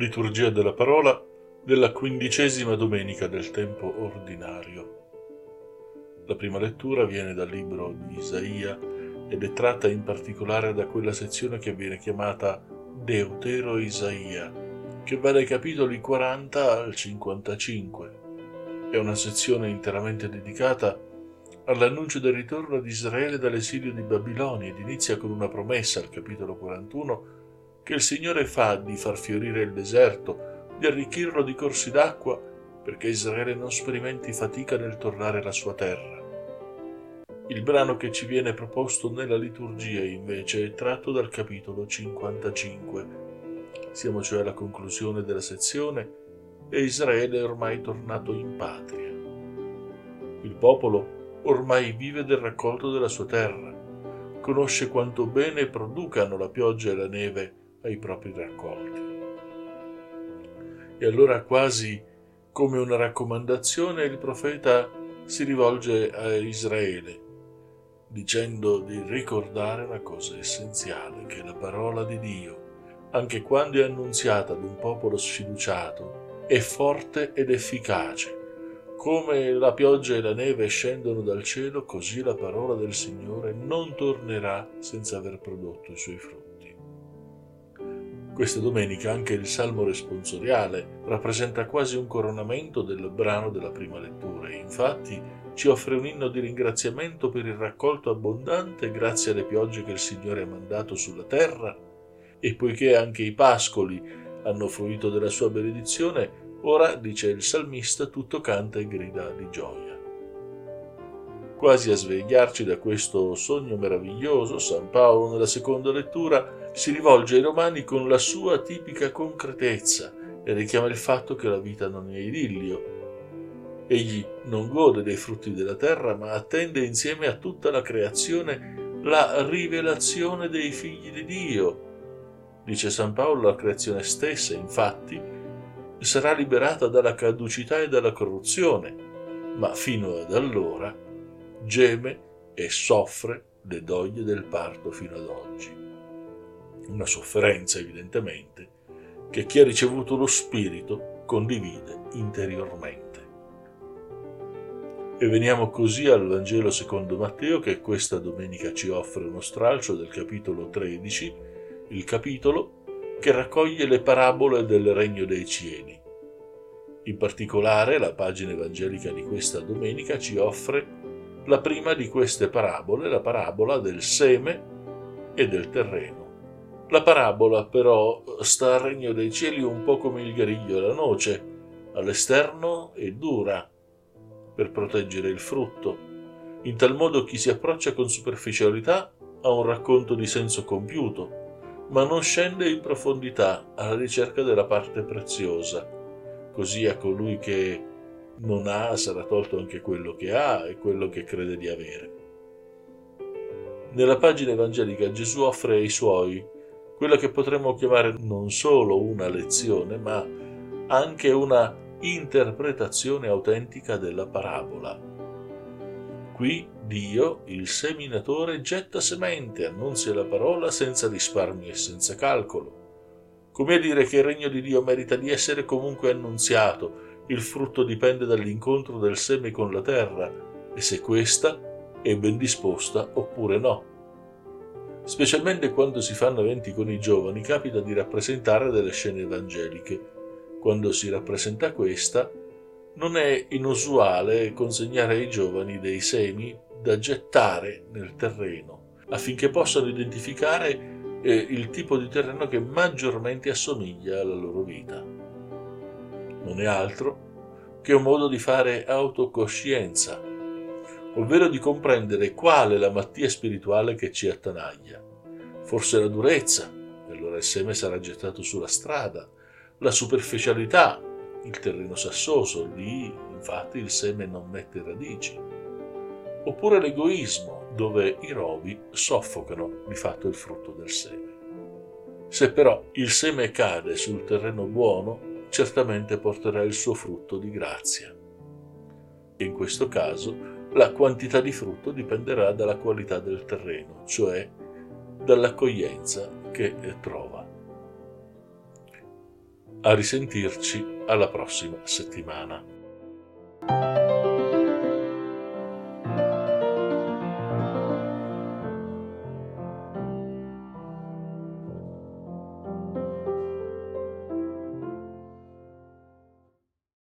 Liturgia della parola della quindicesima domenica del tempo ordinario. La prima lettura viene dal libro di Isaia ed è tratta in particolare da quella sezione che viene chiamata Deutero Isaia, che va dai capitoli 40 al 55. È una sezione interamente dedicata all'annuncio del ritorno di Israele dall'esilio di Babilonia ed inizia con una promessa al capitolo 41 che il Signore fa di far fiorire il deserto, di arricchirlo di corsi d'acqua, perché Israele non sperimenti fatica nel tornare alla sua terra. Il brano che ci viene proposto nella liturgia invece è tratto dal capitolo 55. Siamo cioè alla conclusione della sezione e Israele è ormai tornato in patria. Il popolo ormai vive del raccolto della sua terra, conosce quanto bene producano la pioggia e la neve ai propri raccolti. E allora quasi come una raccomandazione il profeta si rivolge a Israele dicendo di ricordare una cosa essenziale, che la parola di Dio, anche quando è annunziata ad un popolo sfiduciato, è forte ed efficace. Come la pioggia e la neve scendono dal cielo, così la parola del Signore non tornerà senza aver prodotto i suoi frutti. Questa domenica anche il salmo responsoriale rappresenta quasi un coronamento del brano della prima lettura e infatti ci offre un inno di ringraziamento per il raccolto abbondante grazie alle piogge che il Signore ha mandato sulla terra e poiché anche i pascoli hanno fruito della sua benedizione, ora, dice il salmista, tutto canta e grida di gioia. Quasi a svegliarci da questo sogno meraviglioso, San Paolo nella seconda lettura si rivolge ai romani con la sua tipica concretezza e richiama il fatto che la vita non è idillio. Egli non gode dei frutti della terra, ma attende insieme a tutta la creazione la rivelazione dei figli di Dio. Dice San Paolo, la creazione stessa, infatti, sarà liberata dalla caducità e dalla corruzione, ma fino ad allora geme e soffre le doglie del parto fino ad oggi una sofferenza evidentemente, che chi ha ricevuto lo Spirito condivide interiormente. E veniamo così al Vangelo secondo Matteo che questa domenica ci offre uno stralcio del capitolo 13, il capitolo che raccoglie le parabole del regno dei cieli. In particolare la pagina evangelica di questa domenica ci offre la prima di queste parabole, la parabola del seme e del terreno. La parabola però sta al regno dei cieli un po' come il gariglio e la noce, all'esterno è dura per proteggere il frutto. In tal modo chi si approccia con superficialità ha un racconto di senso compiuto, ma non scende in profondità alla ricerca della parte preziosa. Così a colui che non ha sarà tolto anche quello che ha e quello che crede di avere. Nella pagina evangelica Gesù offre ai suoi quella che potremmo chiamare non solo una lezione, ma anche una interpretazione autentica della parabola. Qui Dio, il seminatore, getta semente, annunzia la parola senza risparmio e senza calcolo. Come a dire che il regno di Dio merita di essere comunque annunziato, il frutto dipende dall'incontro del seme con la terra e se questa è ben disposta oppure no. Specialmente quando si fanno eventi con i giovani capita di rappresentare delle scene evangeliche. Quando si rappresenta questa, non è inusuale consegnare ai giovani dei semi da gettare nel terreno, affinché possano identificare eh, il tipo di terreno che maggiormente assomiglia alla loro vita. Non è altro che un modo di fare autocoscienza, ovvero di comprendere quale la malattia spirituale che ci attanaglia. Forse la durezza, e allora il seme sarà gettato sulla strada, la superficialità, il terreno sassoso, lì infatti il seme non mette radici. Oppure l'egoismo, dove i rovi soffocano di fatto il frutto del seme. Se però il seme cade sul terreno buono, certamente porterà il suo frutto di grazia. In questo caso la quantità di frutto dipenderà dalla qualità del terreno, cioè dall'accoglienza che trova. A risentirci alla prossima settimana.